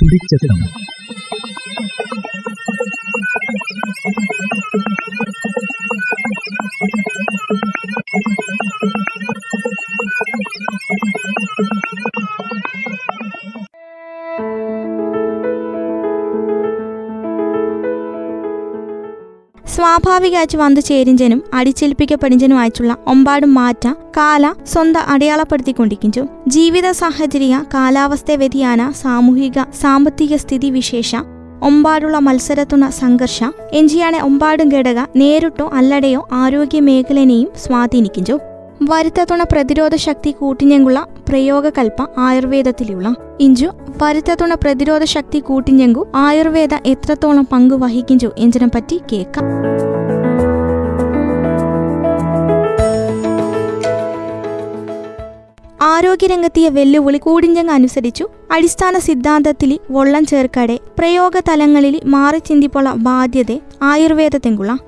പിടിച്ചതിനാണ് സ്വാഭാവികമായിട്ട് വന്നു ചേരിഞ്ചനും അടിച്ചേൽപ്പിക്കപ്പെടിഞ്ചനുമായിട്ടുള്ള ഒമ്പാടും മാറ്റ കാല സ്വന്തം അടയാളപ്പെടുത്തിക്കൊണ്ടിരിക്കും. ജീവിത സാഹചര്യ കാലാവസ്ഥ വ്യതിയാന സാമൂഹിക സാമ്പത്തിക സ്ഥിതി വിശേഷ ഒമ്പാടുള്ള മത്സരത്തുണ സംഘർഷ എഞ്ചിയാണെ ഒമ്പാടും ഘടക നേരിട്ടോ അല്ലടയോ ആരോഗ്യ മേഖലനെയും സ്വാധീനിക്കും. വരുത്തത്തുണ പ്രതിരോധ ശക്തി കൂട്ടിഞ്ഞെങ്കുള്ള പ്രയോഗകൽപ്പ ആയുർവേദത്തിലുള്ള. ഇഞ്ചു വരുത്തത്തുണ പ്രതിരോധ ശക്തി കൂട്ടിഞ്ഞെങ്കു ആയുർവേദ എത്രത്തോളം പങ്കു വഹിക്കിഞ്ചു എഞ്ചിനെ പറ്റി കേൾക്കാം. ആരോഗ്യരംഗത്തിയ വെല്ലുവിളി കൂടിഞ്ചങ്ങ് അനുസരിച്ചു അടിസ്ഥാന സിദ്ധാന്തത്തിൽ വള്ളം ചേർക്കാടെ പ്രയോഗ തലങ്ങളിൽ മാറി ചിന്തിപ്പുള്ള ബാധ്യത ആയുർവേദത്തെങ്കുള്ള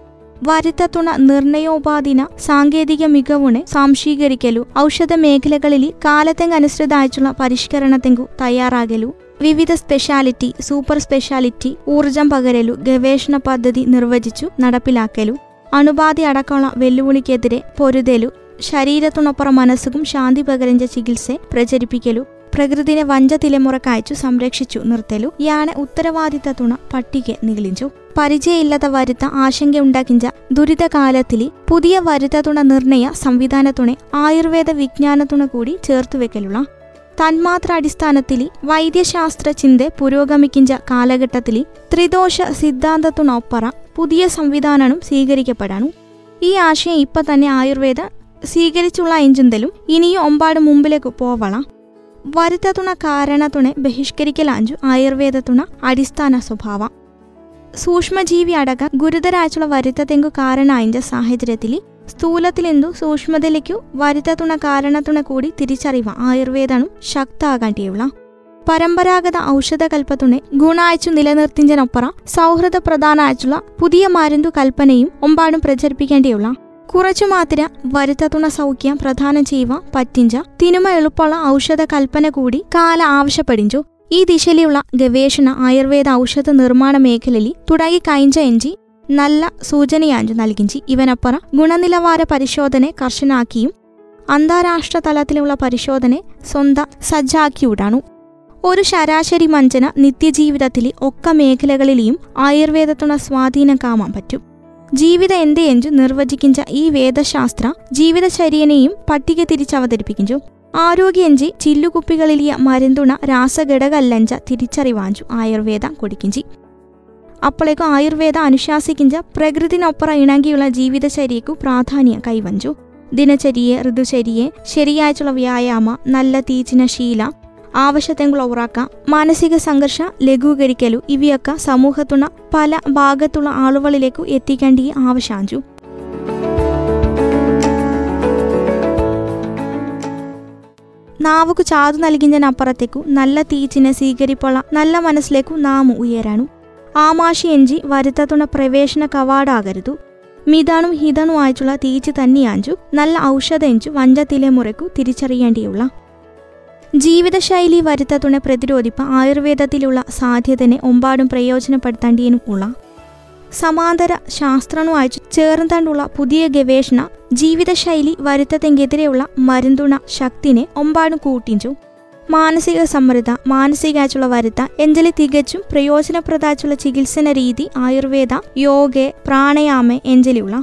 വരുത്തത്തുണ നിർണയോപാധീന സാങ്കേതിക മികവുണ് സാംശീകരിക്കലു. ഔഷധ മേഖലകളിൽ കാലത്തെങ്കനുസൃതമായിട്ടുള്ള പരിഷ്കരണത്തെങ്കു തയ്യാറാകലു. വിവിധ സ്പെഷ്യാലിറ്റി സൂപ്പർ സ്പെഷ്യാലിറ്റി ഊർജം പകരലു ഗവേഷണ പദ്ധതി നിർവചിച്ചു നടപ്പിലാക്കലു. അണുബാധ അടക്കമുള്ള വെല്ലുവിളിക്കെതിരെ പൊരുതലു. ശരീരത്തിനൊപ്പുറം മനസ്സുകും ശാന്തി പകരഞ്ച ചികിത്സ പ്രചരിപ്പിക്കലു. പ്രകൃതിനെ വഞ്ച തിലമുറക്കയച്ചു സംരക്ഷിച്ചു നിർത്തലു. യാണെ ഉത്തരവാദിത്തത്തുണ പട്ടിക നിഗളിഞ്ചു. പരിചയമില്ലാത്ത വരുത്ത ആശങ്കയുണ്ടാക്കിഞ്ച ദുരിതകാലത്തിലെ പുതിയ വരുത്തതുണ നിർണയ സംവിധാനത്തുണെ ആയുർവേദ വിജ്ഞാന തുണ കൂടി ചേർത്തുവെക്കലുള്ള തന്മാത്ര അടിസ്ഥാനത്തിലെ വൈദ്യശാസ്ത്ര ചിന്ത പുരോഗമിക്കിഞ്ച കാലഘട്ടത്തിലെ ത്രിദോഷ സിദ്ധാന്തത്തിനൊപ്പറ പുതിയ സംവിധാനം സ്വീകരിക്കപ്പെടാനു. ഈ ആശയം ഇപ്പൊ തന്നെ ആയുർവേദ സ്വീകരിച്ചുള്ള എഞ്ചിന്തലും ഇനിയും ഒമ്പാട് മുമ്പിലേക്ക് പോവള. വരുത്തതുണ കാരണത്തുണെ ബഹിഷ്കരിക്കലാഞ്ചു ആയുർവേദത്തുണ അടിസ്ഥാന സ്വഭാവം. സൂക്ഷ്മജീവി അടക്കം ഗുരുതരായിട്ടുള്ള വരുത്തത്തെങ്കു കാരണായിഞ്ച സാഹചര്യത്തിൽ സ്ഥൂലത്തിലെന്തു സൂക്ഷ്മതയിലേക്കു വരുത്തത്തുണ കാരണത്തുണ കൂടി തിരിച്ചറിവ ആയുർവേദനും ശക്താകാണ്ടിയുള്ള. പരമ്പരാഗത ഔഷധകൽപ്പത്തുണെ ഗുണായച്ചു നിലനിർത്തിഞ്ചനൊപ്പറ സൗഹൃദ പ്രധാനമായിട്ടുള്ള പുതിയ മരുന്നു കൽപ്പനയും ഒമ്പാടും പ്രചരിപ്പിക്കേണ്ടിയുള്ള. കുറച്ചു മാത്ര വരുത്തത്തുണ സൗഖ്യം പ്രധാനം ചെയ്യുക പറ്റിഞ്ച. തിനുമ എളുപ്പമുള്ള ഔഷധ കൽപ്പന കൂടി കാല ആവശ്യപ്പെടിഞ്ചു. ഈ ദിശയിലുള്ള ഗവേഷണ ആയുർവേദ ഔഷധ നിർമ്മാണ മേഖലയിൽ തുടങ്ങി കൈഞ്ച എഞ്ചി നല്ല സൂചനയാഞ്ചു നൽകിഞ്ചി. ഇവനപ്പുറ ഗുണനിലവാര പരിശോധന കർശനാക്കിയും അന്താരാഷ്ട്ര തലത്തിലുള്ള പരിശോധന സ്വന്തം സജ്ജാക്കിയുടാണു. ഒരു ശരാശരി മഞ്ചന നിത്യജീവിതത്തിലെ ഒക്ക മേഖലകളിലെയും ആയുർവേദത്തുണ സ്വാധീനം കാമാൻ പറ്റും. ജീവിത എന്തേ എഞ്ചു നിർവചിക്കിഞ്ച ഈ വേദശാസ്ത്ര ജീവിതചര്യനെയും പട്ടിക തിരിച്ചവതരിപ്പിക്കിഞ്ചു ആരോഗ്യഞ്ചി ചില്ലുകുപ്പികളിലിയ മരുന്തുണ രാസഘടകല്ലഞ്ച തിരിച്ചറിവാഞ്ചു ആയുർവേദ കൊടുക്കിഞ്ചി. അപ്പോളേക്കും ആയുർവേദ അനുശാസിക്കിഞ്ച പ്രകൃതിനൊപ്പറ ഇണങ്ങിയുള്ള ജീവിതചര്യക്കു പ്രാധാന്യം കൈവഞ്ചു. ദിനചര്യയെ ഋതുചര്യയെ ശരിയായിട്ടുള്ള വ്യായാമ നല്ല തീച്ചിന ശീല ആവശ്യത്തെങ്കുള്ള ഉറാക്കാം. മാനസിക സംഘർഷ ലഘൂകരിക്കലു ഇവയൊക്കെ സമൂഹത്തുള്ള പല ഭാഗത്തുള്ള ആളുകളിലേക്കു എത്തിക്കേണ്ടി ആവശ്യാഞ്ചു നാവുకు ചാതു നൽകിഞ്ഞനപ്പുറത്തേക്കു നല്ല തീച്ചിനെ സ്വീകരിപ്പുള്ള നല്ല മനസ്സിലേക്കു നാമു ഉയരാണു ആമാശി എഞ്ചി വരുത്തത്തുണ പ്രവേശന കവാടാകരുതു. മിതാണും ഹിതണുമായിട്ടുള്ള തീച്ച് തന്നെയാഞ്ചു നല്ല ഔഷധ എഞ്ചു വഞ്ചത്തിലെ മുറയ്ക്കു തിരിച്ചറിയേണ്ടിയുള്ള ജീവിതശൈലി വരുത്തതുണ പ്രതിരോധിപ്പ് ആയുർവേദത്തിലുള്ള സാധ്യതനെ ഒമ്പാടും പ്രയോജനപ്പെടുത്തേണ്ടിയും ഉള്ള സമാന്തര ശാസ്ത്രവുമായി ചേർന്നുകൊണ്ടുള്ള പുതിയ ഗവേഷണ ജീവിതശൈലി വരുത്തത്തെങ്കെതിരെയുള്ള മരുന്തുണ ശക്തിനെ ഒമ്പാടും കൂട്ടിഞ്ചു. മാനസിക സമ്മർദ്ദ മാനസികമായിട്ടുള്ള വരുത്ത എഞ്ചലി തികച്ചും പ്രയോജനപ്രദമായിട്ടുള്ള ചികിത്സന രീതി ആയുർവേദ യോഗ പ്രാണയാമ എഞ്ചലിയുള്ള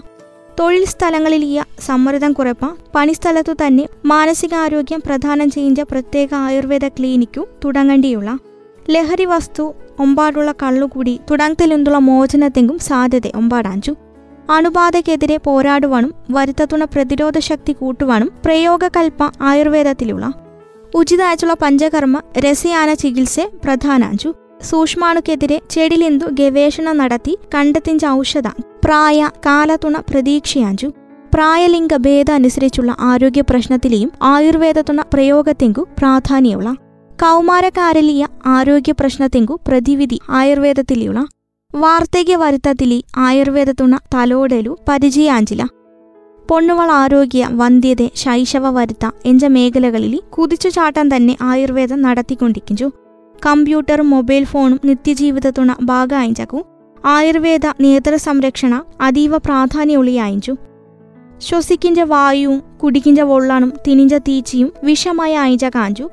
തൊഴിൽ സ്ഥലങ്ങളിൽ ഈ സമ്മർദ്ദം കുറപ്പ പണിസ്ഥലത്തു തന്നെ മാനസികാരോഗ്യം പ്രദാനം ചെയ്ത പ്രത്യേക ആയുർവേദ ക്ലിനിക്കു തുടങ്ങേണ്ടിയുള്ള ലഹരി വസ്തു ഒമ്പാടുള്ള കള്ളുകൂടി തുടങ്ങത്തിലുള്ള മോചനത്തെങ്കും സാധ്യത ഒമ്പാടാഞ്ചു അണുബാധയ്ക്കെതിരെ പോരാടുവാനും വരുത്തത്തുണ പ്രതിരോധ ശക്തി കൂട്ടുവാനും പ്രയോഗകൽപ്പ ആയുർവേദത്തിലുള്ള ഉചിതമായിട്ടുള്ള പഞ്ചകർമ്മ രസയാന ചികിത്സ പ്രധാനാഞ്ചു സൂക്ഷ്മാണുക്കെതിരെ ചെടിലിന്തു ഗവേഷണം നടത്തി കണ്ടെത്തിഞ്ച ഔഷധ. പ്രായ കാലത്തുണ പ്രതീക്ഷയാഞ്ചു. പ്രായലിംഗ ഭേദ അനുസരിച്ചുള്ള ആരോഗ്യ പ്രശ്നത്തിലെയും ആയുർവേദത്തുണ പ്രയോഗത്തെങ്കു പ്രാധാന്യമുള്ള കൗമാരക്കാരലിയ ആരോഗ്യ പ്രശ്നത്തെങ്കു പ്രതിവിധി ആയുർവേദത്തിലുള്ള വാർദ്ധക്യ വരുത്തത്തിലി ആയുർവേദത്തുണ തലോടലു പരിചയാഞ്ചില. പൊണ്ണുവൾ ആരോഗ്യ വന്ധ്യത ശൈശവ വരുത്ത എഞ്ച മേഖലകളിൽ കുതിച്ചുചാട്ടം തന്നെ ആയുർവേദം നടത്തിക്കൊണ്ടിരിക്കുന്നു കമ്പ്യൂട്ടറും മൊബൈൽ ഫോണും നിത്യജീവിതത്തുണ അയഞ്ചകു ആയുർവേദ നേത്ര സംരക്ഷണ അതീവ പ്രാധാന്യമുള്ളി അയഞ്ചു ശ്വസിക്കിഞ്ച വായുവും കുടിക്കിഞ്ച വെള്ളാണും തിനിഞ്ച തീച്ചിയും വിഷമായ അയച്ച കാഞ്ചു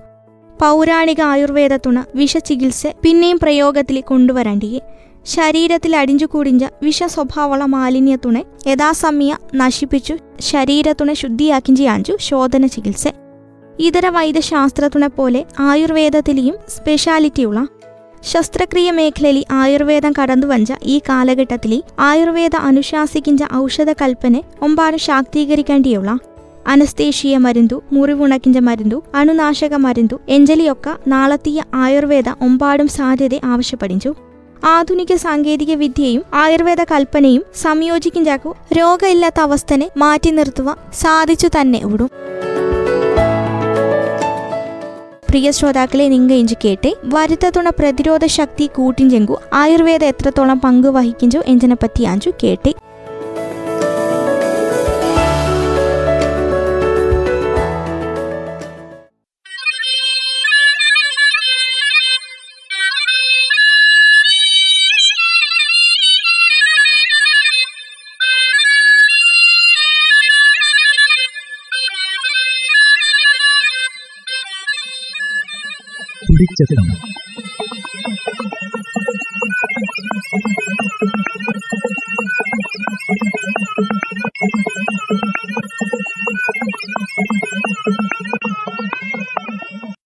പൗരാണിക ആയുർവേദത്തുണ വിഷചികിത്സ പിന്നെയും പ്രയോഗത്തിൽ കൊണ്ടുവരണ്ടിയെ. ശരീരത്തിൽ അടിഞ്ചുകൂടിഞ്ച വിഷ സ്വഭാവമുള്ള മാലിന്യത്തുണെ യഥാസമയ നശിപ്പിച്ചു ശരീരത്തുണെ ശുദ്ധിയാക്കിഞ്ചി ആഞ്ചു ശോധന ചികിത്സ. ഇതര വൈദ്യശാസ്ത്രത്തിനെ പോലെ ആയുർവേദത്തിലെയും സ്പെഷ്യാലിറ്റിയുള്ള ശസ്ത്രക്രിയ മേഖലയിൽ ആയുർവേദം കടന്നുവഞ്ച ഈ കാലഘട്ടത്തിലെ ആയുർവേദ അനുശാസിക്കുന്ന ഔഷധ കൽപ്പന ഒമ്പാട് ശാക്തീകരിക്കേണ്ടിയുള്ള അനസ്തേഷ്യ മരുന്നു മുറിവുണക്കിഞ്ച മരുന്നു അണുനാശക മരുന്നു എഞ്ചലിയൊക്കെ നാളത്തീയ ആയുർവേദ ഒമ്പാടും സാധ്യത ആവശ്യപ്പെടിച്ചു ആധുനിക സാങ്കേതിക വിദ്യയും ആയുർവേദ കൽപ്പനയും സംയോജിക്കിഞ്ചാക്കു രോഗമില്ലാത്ത അവസ്ഥനെ മാറ്റി നിർത്തുക സാധിച്ചു തന്നെ ഉടും പ്രിയ ശ്രോതാക്കളെ നിങ്ങൾ എഞ്ചു കേട്ടെ വരുത്തതുണ പ്രതിരോധ ശക്തി കൂട്ടിഞ്ചെങ്കു ആയുർവേദ എത്രത്തോളം പങ്ക് വഹിക്കിഞ്ചു എഞ്ചിനെ പറ്റി അഞ്ചു കേട്ടെ തുടിച്ചെത്തണം